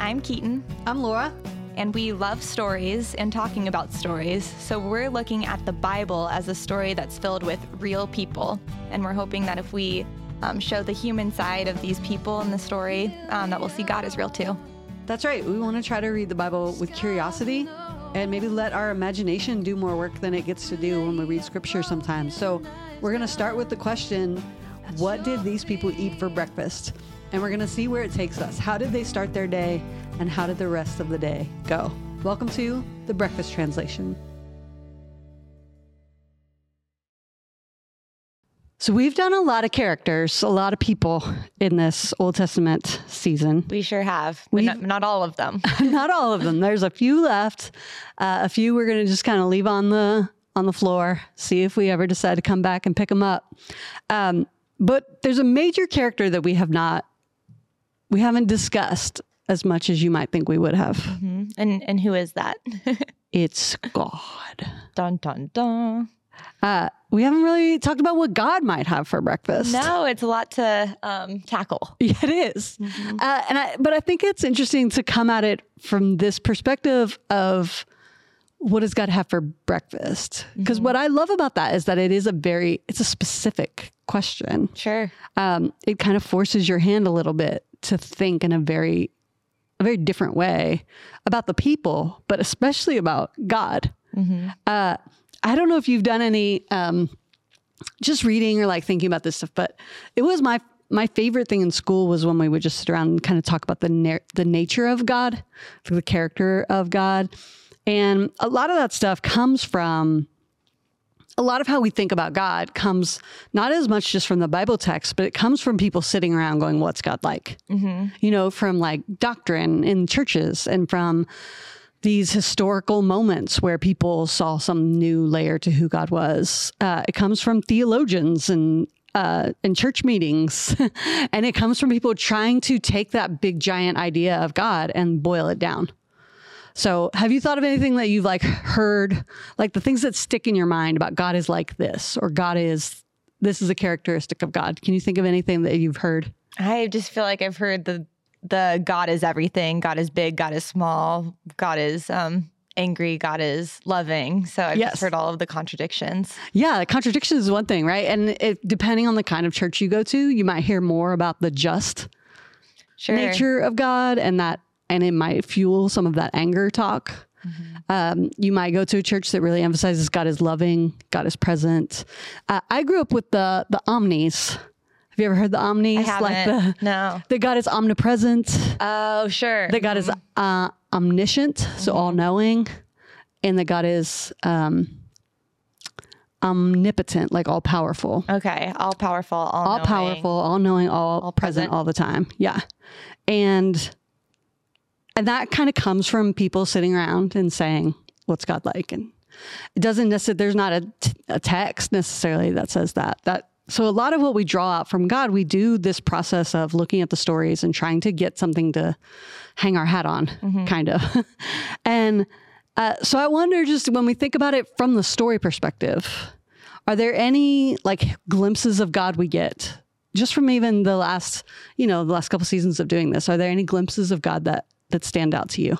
I'm Keaton, I'm Laura. and we love stories and talking about stories. So we're looking at the Bible as a story that's filled with real people. And we're hoping that if we um, show the human side of these people in the story, um, that we'll see God is real too. That's right. We want to try to read the Bible with curiosity and maybe let our imagination do more work than it gets to do when we read scripture sometimes. So, we're going to start with the question What did these people eat for breakfast? And we're going to see where it takes us. How did they start their day? And how did the rest of the day go? Welcome to the Breakfast Translation. So, we've done a lot of characters, a lot of people in this Old Testament season. We sure have, but not, not all of them. not all of them. There's a few left. Uh, a few we're going to just kind of leave on the on the floor. See if we ever decide to come back and pick them up. Um, but there's a major character that we have not we haven't discussed as much as you might think we would have. Mhm. And and who is that? It's God. dun dun dun. Uh, we haven't really talked about what God might have for breakfast. No, it's a lot to um, tackle. Yeah, it is. Uh, and I, but I think it's interesting to come at it from this perspective of what does God have for breakfast? Because what I love about that is that it is a very, it's a specific question. Sure. Um, it kind of forces your hand a little bit to think in a very, a very different way about the people, but especially about God. Uh, I don't know if you've done any um, just reading or like thinking about this stuff, but it was my my favorite thing in school was when we would just sit around and kind of talk about the na- the nature of God, the character of God, and a lot of that stuff comes from a lot of how we think about God comes not as much just from the Bible text, but it comes from people sitting around going, "What's God like?" You know, from like doctrine in churches and from these historical moments where people saw some new layer to who God was. Uh, it comes from theologians and uh, in church meetings, and it comes from people trying to take that big giant idea of God and boil it down. So, have you thought of anything that you've like heard, like the things that stick in your mind about God is like this, or God is this is a characteristic of God? Can you think of anything that you've heard? I just feel like I've heard the the God is everything. God is big. God is small. God is um, angry. God is loving. So I've Yes. just heard all of the contradictions. Yeah, contradiction is one thing, right? And it, depending on the kind of church you go to, you might hear more about the just Sure. nature of God, and that, and it might fuel some of that anger talk. Um, you might go to a church that really emphasizes God is loving, God is present. Uh, I grew up with the the omnis. Have you ever heard the omnis? Like the no. that God is omnipresent, Oh, sure. that God is uh, omniscient, so all knowing, and that God is um, omnipotent, like all powerful okay. All powerful. All, all knowing. powerful, all knowing, all, present, present. all the time. Yeah. And and that kind of comes from people sitting around and saying, What's God like? And it doesn't necessarily there's not a, t- a text necessarily that says that. That so a lot of what we draw out from God, we do this process of looking at the stories and trying to get something to hang our hat on, kind of. and uh, so I wonder, just when we think about it from the story perspective, are there any like glimpses of God we get just from even the last, you know, the last couple seasons of doing this? Are there any glimpses of God that that stand out to you?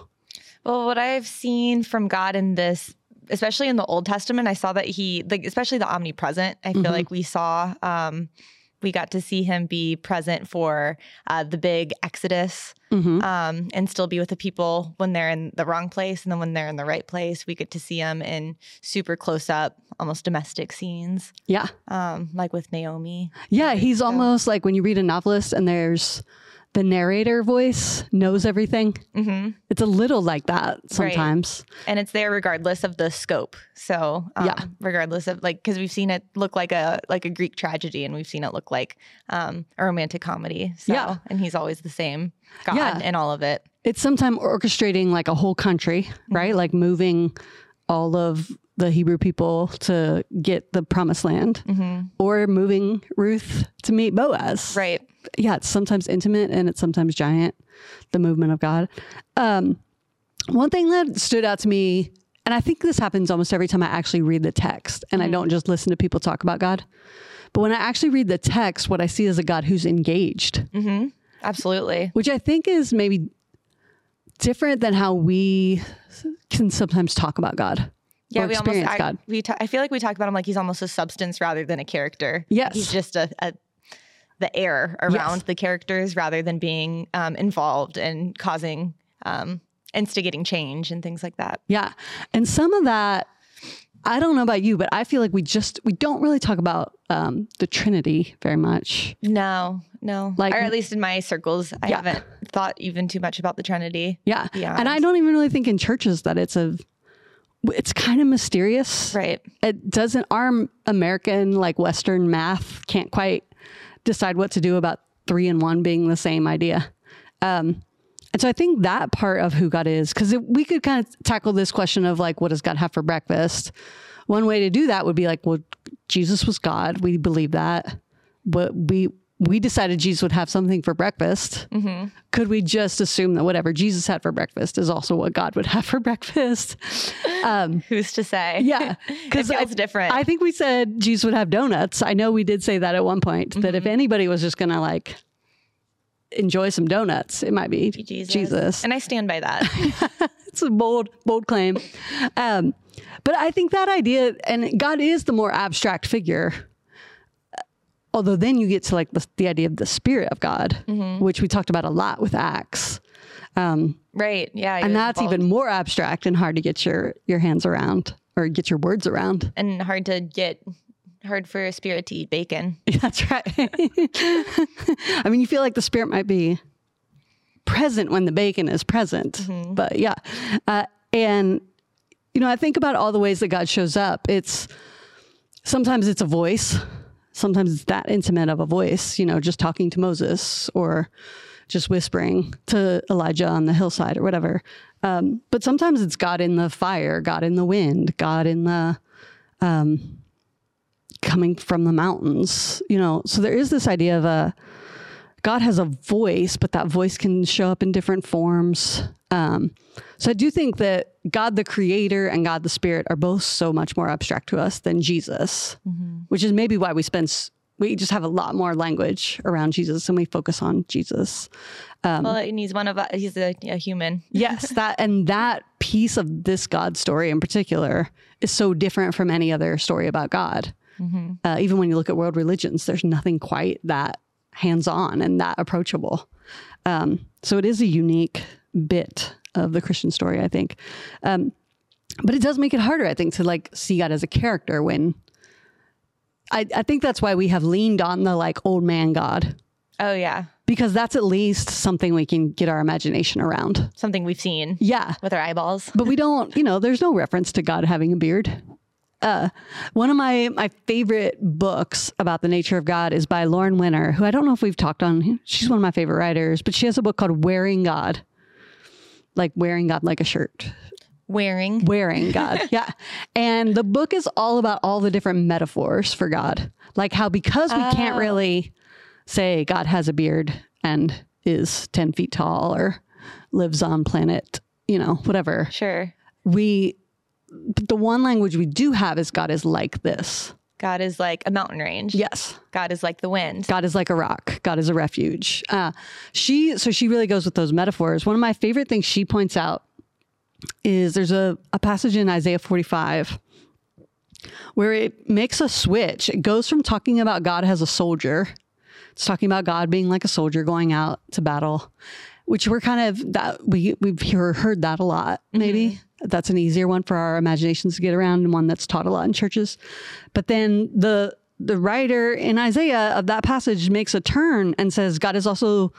Well, what I've seen from God in this, especially in the Old Testament, I saw that he, like, especially the omnipresent. I feel like we saw, um, we got to see him be present for uh, the big Exodus, Mhm. um, and still be with the people when they're in the wrong place, and then when they're in the right place, we get to see him in super close up, almost domestic scenes, Yeah. um, like with Naomi. Yeah, he's almost like when you read a novelist and there's the narrator voice knows everything. hmm It's a little like that sometimes. and it's there regardless of the scope. So um, Yeah. regardless of like because we've seen it look like a like a Greek tragedy, and we've seen it look like um, a romantic comedy. So, Yeah. and he's always the same God Yeah. in all of it. It's sometimes orchestrating like a whole country, right? Like moving all of the Hebrew people to get the promised land or moving Ruth to meet Boaz. Right. Yeah, it's sometimes intimate and it's sometimes giant, the movement of God. Um, one thing that stood out to me, and I think this happens almost every time I actually read the text and I don't just listen to people talk about God, but when I actually read the text, what I see is a God who's engaged, Absolutely. which I think is maybe different than how we can sometimes talk about God. Yeah, we almost. experience I, God. we. ta- I feel like we talk about him like he's almost a substance rather than a character. Yes. he's just a, a the air around the characters rather than being um, involved and causing um, instigating change and things like that. Yeah. And some of that, I don't know about you, but I feel like we just, we don't really talk about um, the Trinity very much. No, no. Like- or at least in my circles, I Yeah. haven't thought even too much about the Trinity. Yeah. Yeah. And I don't even really think in churches that it's a, it's kind of mysterious. Right. It doesn't, our American, like Western math can't quite decide what to do about three and one being the same idea. Um, and so I think that part of who God is, because we could kind of tackle this question of like, what does God have for breakfast? One way to do that would be like, well, Jesus was God. We believe that, but we we decided Jesus would have something for breakfast. Could we just assume that whatever Jesus had for breakfast is also what God would have for breakfast? Who's to say? Yeah, because feels I, different. I think we said Jesus would have donuts. I know we did say that at one point. That Mm-hmm. if anybody was just gonna like enjoy some donuts, it might be Jesus. Jesus. And I stand by that. it's a bold, bold claim. Um, but I think that idea, and God is the more abstract figure. Although then you get to like the, the idea of the spirit of God, Mm-hmm. which we talked about a lot with Acts, right. Yeah. and that's even more abstract and hard to get your your hands around or get your words around. and hard to get hard for a spirit to eat bacon. That's right. I mean, you feel like the spirit might be present when the bacon is present, but yeah. Uh, and, you know, I think about all the ways that God shows up. It's sometimes it's a voice, sometimes it's that intimate of a voice, you know, just talking to Moses or just whispering to Elijah on the hillside or whatever. Um, but sometimes it's God in the fire, God in the wind, God in the coming from the mountains, you know. So there is this idea of a God has a voice, but that voice can show up in different forms. Um, so I do think that God the Creator and God the Spirit are both so much more abstract to us than Jesus, which is maybe why we spend we just have a lot more language around Jesus and we focus on Jesus. well, and he's one of us. He's a, a human. Yes, that and that piece of this God story in particular is so different from any other story about God. Uh, even when you look at world religions, there's nothing quite that hands-on and that approachable. Um, so it is a unique bit of the Christian story, I think. Um, but it does make it harder, I think, to like see God as a character when. I, I think that's why we have leaned on the like old man God Oh yeah, because that's at least something we can get our imagination around. something we've seen Yeah. with our eyeballs. but we don't you know there's no reference to god having a beard uh, one of my my favorite books about the nature of god is by lauren winner who i don't know if we've talked on she's one of my favorite writers but she has a book called wearing god like wearing god like a shirt Wearing. wearing god yeah and the book is all about all the different metaphors for god like how because we can't oh. really say god has a beard and is 10 feet tall or lives on planet you know whatever Sure. we but the one language we do have is God is like this. God is like a mountain range. Yes. God is like the wind. God is like a rock. God is a refuge. Uh, she so she really goes with those metaphors. One of my favorite things she points out is there's a, a passage in Isaiah 45 where it makes a switch. It goes from talking about God as a soldier. It's talking about God being like a soldier going out to battle, which we're kind of that we we've hear, heard that a lot. Maybe mm-hmm. that's an easier one for our imaginations to get around, and one that's taught a lot in churches. But then the the writer in Isaiah of that passage makes a turn and says God is also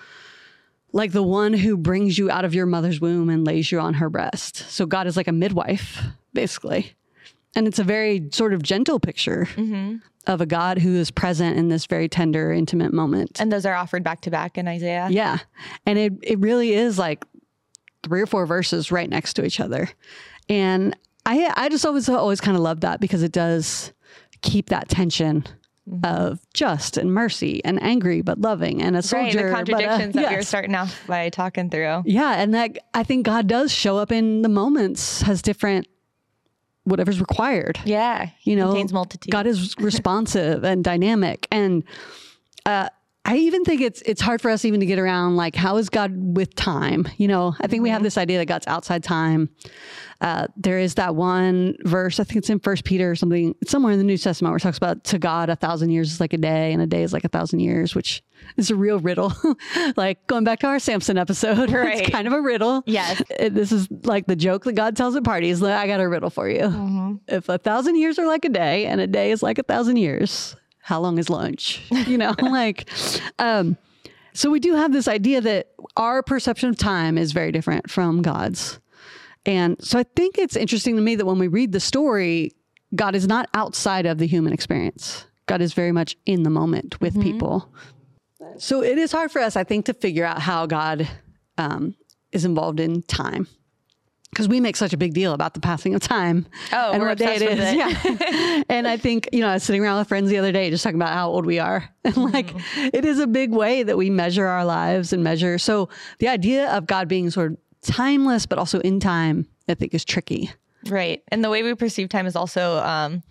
like the one who brings you out of your mother's womb and lays you on her breast. So God is like a midwife, basically. And it's a very sort of gentle picture of a God who is present in this very tender, intimate moment. and those are offered back to back in Isaiah. yeah. And it, it really is like three or four verses right next to each other. And I, I just always, always kind of love that because it does keep that tension of just and mercy and angry but loving and a Right. soldier. The but, uh, contradictions that were starting off by talking through. Yeah, and that I think God does show up in the moments has different whatever's required. Yeah. You know, contains multitude. God is responsive and dynamic, and uh, I even think it's it's hard for us even to get around like how is God with time? You know, I think we have mm-hmm. this idea that God's outside time. Uh, there is that one verse, I think it's in First Peter or something, somewhere in the New Testament where it talks about to God a thousand years is like a day, and a day is like a thousand years, which is a real riddle. like going back to our Samson episode, Right. it's kind of a riddle. Yes. It- this is like the joke that God tells at parties. Like, I got a riddle for you. Mm-hmm. If a thousand years are like a day, and a day is like a thousand years, how long is lunch? You know, like, um, so we do have this idea that our perception of time is very different from God's. And so I think it's interesting to me that when we read the story, God is not outside of the human experience. God is very much in the moment with people. So it is hard for us, I think, to figure out how God um, is involved in time. Because we make such a big deal about the passing of time Oh, and we're what day it with it. Yeah. and I think, you know, I was sitting around with friends the other day just talking about how old we are. And like, Mm-hmm. it is a big way that we measure our lives and measure. So the idea of God being sort of timeless, but also in time, I think is tricky. Right. And the way we perceive time is also um,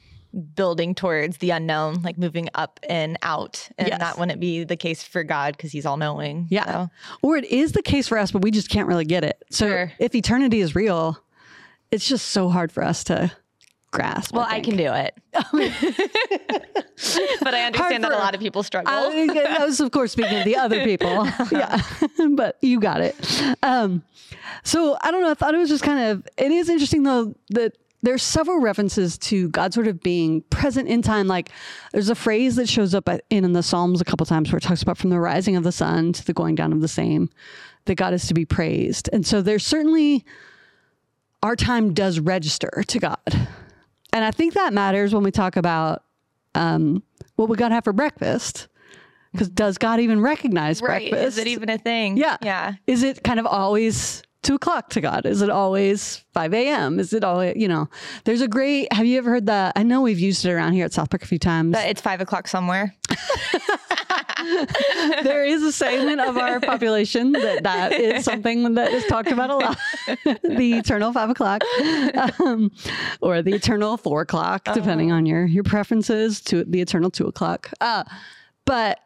building towards the unknown, like moving up and out. And Yes. that wouldn't be the case for God because he's all knowing. Yeah. So, Or it is the case for us, but we just can't really get it. So Sure. if eternity is real, it's just so hard for us to grasp. well, I, think. can do it. but I understand that a lot of people struggle. I, I was, of course, speaking of the other people. yeah, but you got it. Um, so I don't know. I thought it was just kind of. It is interesting though that there's several references to God sort of being present in time. Like there's a phrase that shows up in, in the Psalms a couple times where it talks about from the rising of the sun to the going down of the same, that God is to be praised. And so there's certainly our time does register to God. And I think that matters when we talk about um, what we got to have for breakfast. Because does God even recognize right. breakfast? Is it even a thing? Yeah. Yeah. Is it kind of always two o'clock to God? Is it always 5 a.m.? Is it always, you know, there's a great, have you ever heard that? I know we've used it around here at Southbrook a few times. But it's five o'clock somewhere. there is a segment of our population that that is something that is talked about a lot. the eternal five o'clock, um, or the eternal four o'clock, depending on your your preferences. To the eternal two o'clock. Uh, but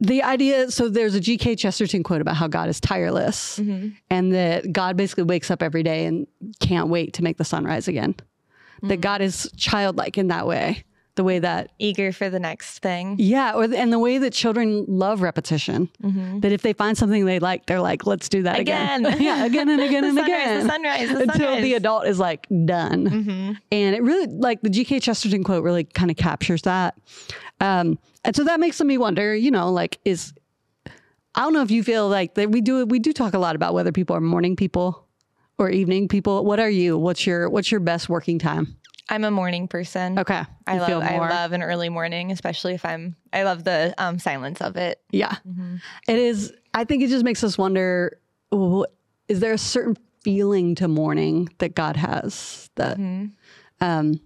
the idea so there's a G.K. Chesterton quote about how God is tireless mm-hmm. and that God basically wakes up every day and can't wait to make the sun rise again. That mm. God is childlike in that way, the way that Eager for the next thing. yeah, or and the way that children love repetition. Mm-hmm. That if they find something they like, they're like, "Let's do that again." Again. yeah, again and again and sunrise, again. the sunrise, the sunrise. until the adult is like done. Mm-hmm. And it really, like the G.K. Chesterton quote, really kind of captures that. Um, and so that makes me wonder, you know, like is I don't know if you feel like that we do we do talk a lot about whether people are morning people or evening people. What are you? What's your what's your best working time? I'm a morning person. Okay, I You love I love an early morning, especially if I'm I love the um, silence of it. Yeah. It is. I think it just makes us wonder is there a certain feeling to morning that God has that, um,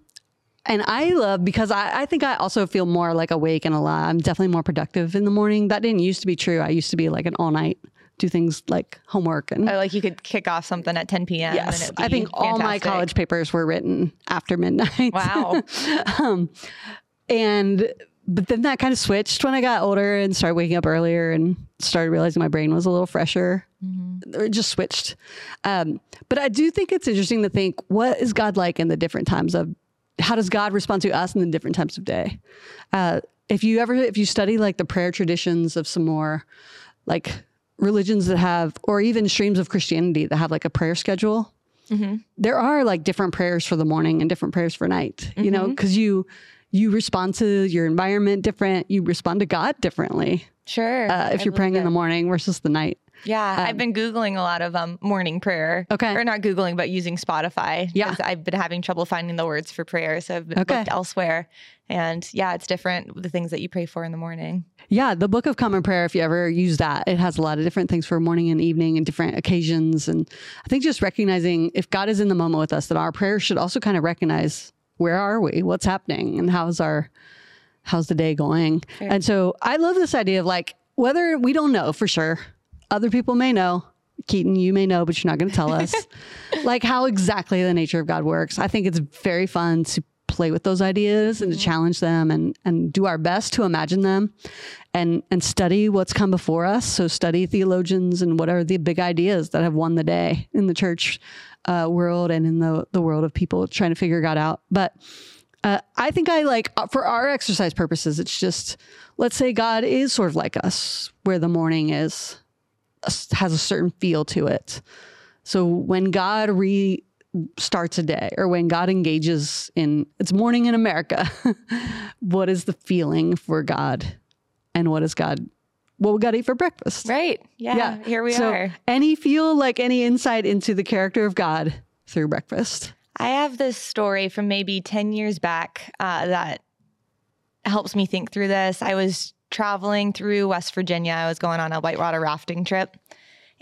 and I love because I, I think I also feel more like awake and alive. I'm definitely more productive in the morning. That didn't used to be true. I used to be like an all night, do things like homework and. Or like you could kick off something at 10 p.m. Yes, I think all my college papers were written after midnight. Wow. um, and but then that kind of switched when I got older and started waking up earlier and started realizing my brain was a little fresher. It just switched. Um, but I do think it's interesting to think what is God like in the different times of how does God respond to us in the different times of day? Uh, if you ever if you study like the prayer traditions of some more like religions that have or even streams of Christianity that have like a prayer schedule, there are like different prayers for the morning and different prayers for night you know because you you respond to your environment different you respond to god differently. Sure. uh, if I you're praying in the morning versus the night Yeah, I've been Googling a lot of um, morning prayer. Okay. Or not Googling, but using Spotify. Yeah. I've been having trouble finding the words for prayer. So I've been Okay. looked elsewhere. And yeah, it's different the things that you pray for in the morning. yeah the book of common prayer if you ever use that it has a lot of different things for morning and evening and different occasions and i think just recognizing if god is in the moment with us that our prayer should also kind of recognize where are we what's happening and how's our how's the day going and so i love this idea of like whether we don't know for sure other people may know. Keaton you may know but you're not going to tell us. Like how exactly the nature of god works. I think it's very fun to play with those ideas and to challenge them and and do our best to imagine them and and study what's come before us. So study theologians and what are the big ideas that have won the day in the church uh, world and in the the world of people trying to figure God out. But uh, I think I like uh, for our exercise purposes, it's just let's say God is sort of like us, where the morning is has a certain feel to it. So when God re starts a day or when God engages in it's morning in America, what is the feeling for God? And what is God what we got to eat for breakfast? Right. Yeah. yeah. Here we so are. Any feel like any insight into the character of God through breakfast? I have this story from maybe 10 years back uh, that helps me think through this. I was traveling through West Virginia. I was going on a whitewater rafting trip,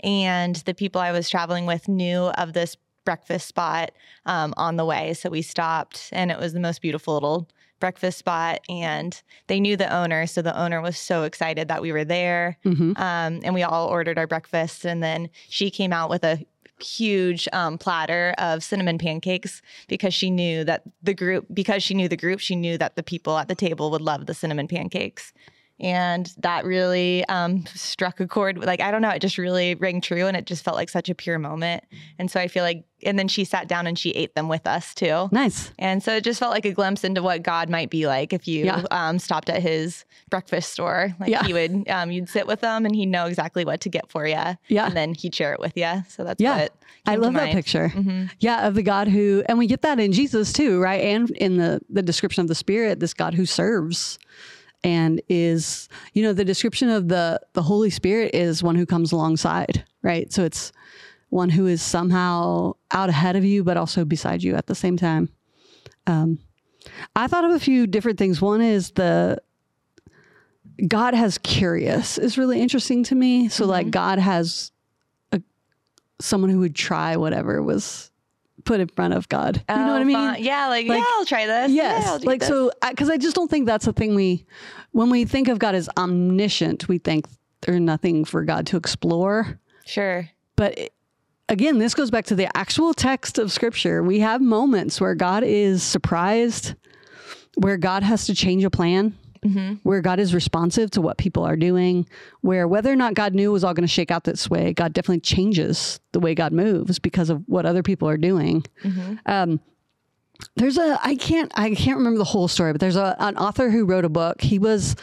and the people I was traveling with knew of this breakfast spot um, on the way. So we stopped, and it was the most beautiful little breakfast spot. And they knew the owner. So the owner was so excited that we were there. Mm-hmm. Um, and we all ordered our breakfast. And then she came out with a huge um, platter of cinnamon pancakes because she knew that the group because she knew the group she knew that the people at the table would love the cinnamon pancakes and that really um, struck a chord like i don't know it just really rang true and it just felt like such a pure moment. And so i feel like and then she sat down and she ate them with us too. Nice. And so it just felt like a glimpse into what god might be like if you yeah. um, stopped at his breakfast store. Like yeah. he would um, you'd sit with him and he'd know exactly what to get for you yeah. And then he'd share it with you so that's yeah. i love that picture. Mm-hmm. yeah of the god who and we get that in jesus too right? And in the the description of the spirit this god who serves and is you know the description of the the holy spirit is one who comes alongside right? So it's one who is somehow out ahead of you but also beside you at the same time. Um, i thought of a few different things. One is the god has curious is really interesting to me. So mm-hmm. like god has a, someone who would try whatever was put in front of God. You know what I oh, mean? Fun. Yeah, like, like, yeah, I'll try this. Yes, yeah, like this. so because I, I just don't think that's a thing we when we think of God as omniscient, we think there's nothing for God to explore. Sure, but. It, again, this goes back to the actual text of scripture. We have moments where God is surprised, where God has to change a plan, mm-hmm. where God is responsive to what people are doing, where whether or not God knew it was all going to shake out this way, God definitely changes the way God moves because of what other people are doing. Mm-hmm. Um, there's a I can't I can't remember the whole story, but there's a, an author who wrote a book. He was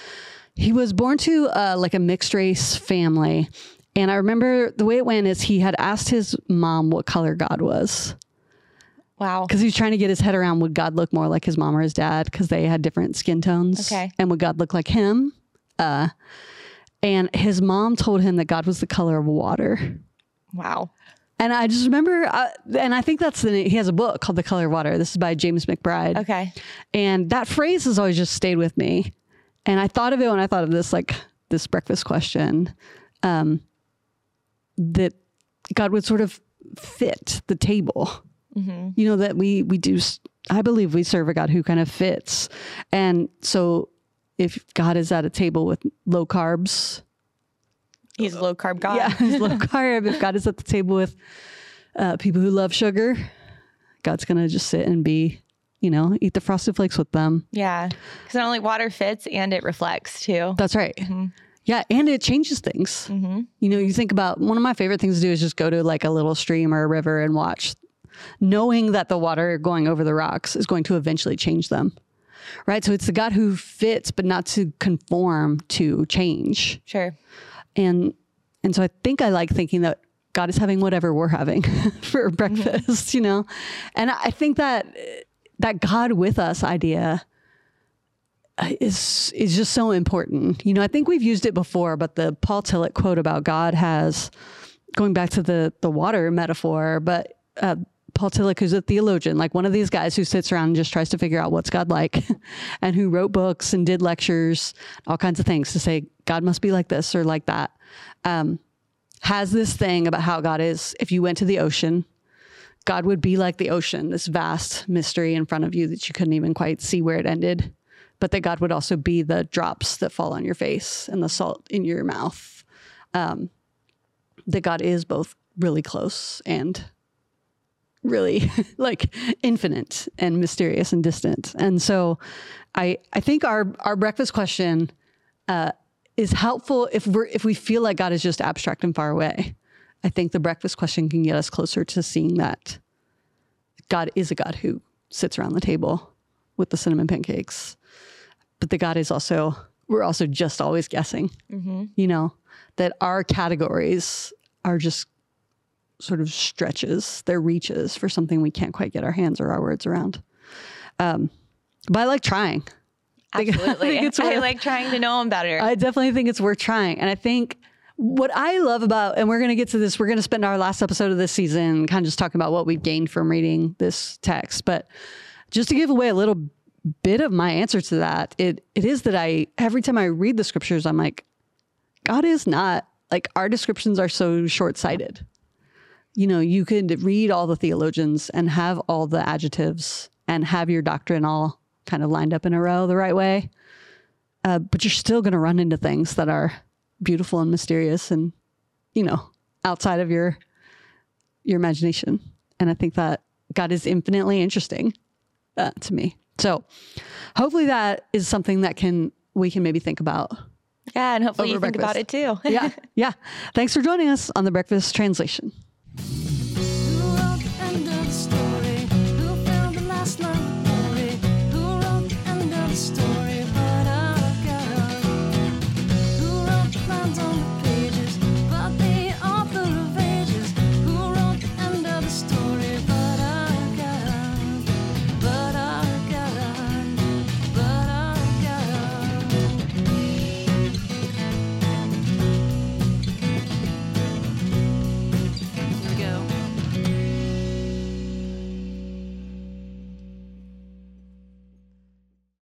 he was born to uh, like a mixed race family, and I remember the way it went is he had asked his mom what color God was. Wow. Because he was trying to get his head around would God look more like his mom or his dad because they had different skin tones. Okay. And would God look like him? Uh, and his mom told him that God was the color of water. Wow. And I just remember, uh, and I think that's the he has a book called The Color of Water. This is by James McBride. Okay. And that phrase has always just stayed with me. And I thought of it when I thought of this, like this breakfast question, um, that God would sort of fit the table Mm-hmm. You know that we we do. I believe we serve a God who kind of fits, and so if God is at a table with low carbs, He's a low carb God. Yeah, he's low carb. If God is at the table with uh, people who love sugar, God's gonna just sit and be, you know, eat the frosted flakes with them. Yeah, because not only water fits and it reflects too. That's right. Mm-hmm. Yeah, and it changes things. Mm-hmm. You know, you think about one of my favorite things to do is just go to like a little stream or a river and watch knowing that the water going over the rocks is going to eventually change them. Right. So it's the God who fits, but not to conform to change. Sure. And and so I think I like thinking that God is having whatever we're having for mm-hmm. breakfast, you know? And I think that that God with us idea is is just so important. You know, I think we've used it before, but the Paul Tillich quote about God has going back to the the water metaphor, but uh, Paul Tillich, who's a theologian, like one of these guys who sits around and just tries to figure out what's God like, and who wrote books and did lectures, all kinds of things to say God must be like this or like that, um, has this thing about how God is. If you went to the ocean, God would be like the ocean, this vast mystery in front of you that you couldn't even quite see where it ended, but that God would also be the drops that fall on your face and the salt in your mouth. Um, that God is both really close and really like infinite and mysterious and distant. And so I I think our our breakfast question uh, is helpful if we're if we feel like God is just abstract and far away. I think the breakfast question can get us closer to seeing that God is a God who sits around the table with the cinnamon pancakes. But the God is also we're also just always guessing. Mm-hmm. You know, that our categories are just sort of stretches, their reaches for something we can't quite get our hands or our words around. Um, but I like trying. Absolutely. I, I like trying to know them better. I definitely think it's worth trying. And I think what I love about, and we're going to get to this, we're going to spend our last episode of this season kind of just talking about what we've gained from reading this text. But just to give away a little bit of my answer to that, it it is that I every time I read the scriptures, I'm like, God is not like our descriptions are so short sighted you know, you could read all the theologians and have all the adjectives and have your doctrine all kind of lined up in a row the right way. Uh, but you're still going to run into things that are beautiful and mysterious and, you know, outside of your your imagination. And I think that God is infinitely interesting uh, to me. So hopefully that is something that can we can maybe think about. Yeah, and hopefully you breakfast. think about it too. yeah. Yeah. Thanks for joining us on the Breakfast Translation. Thank you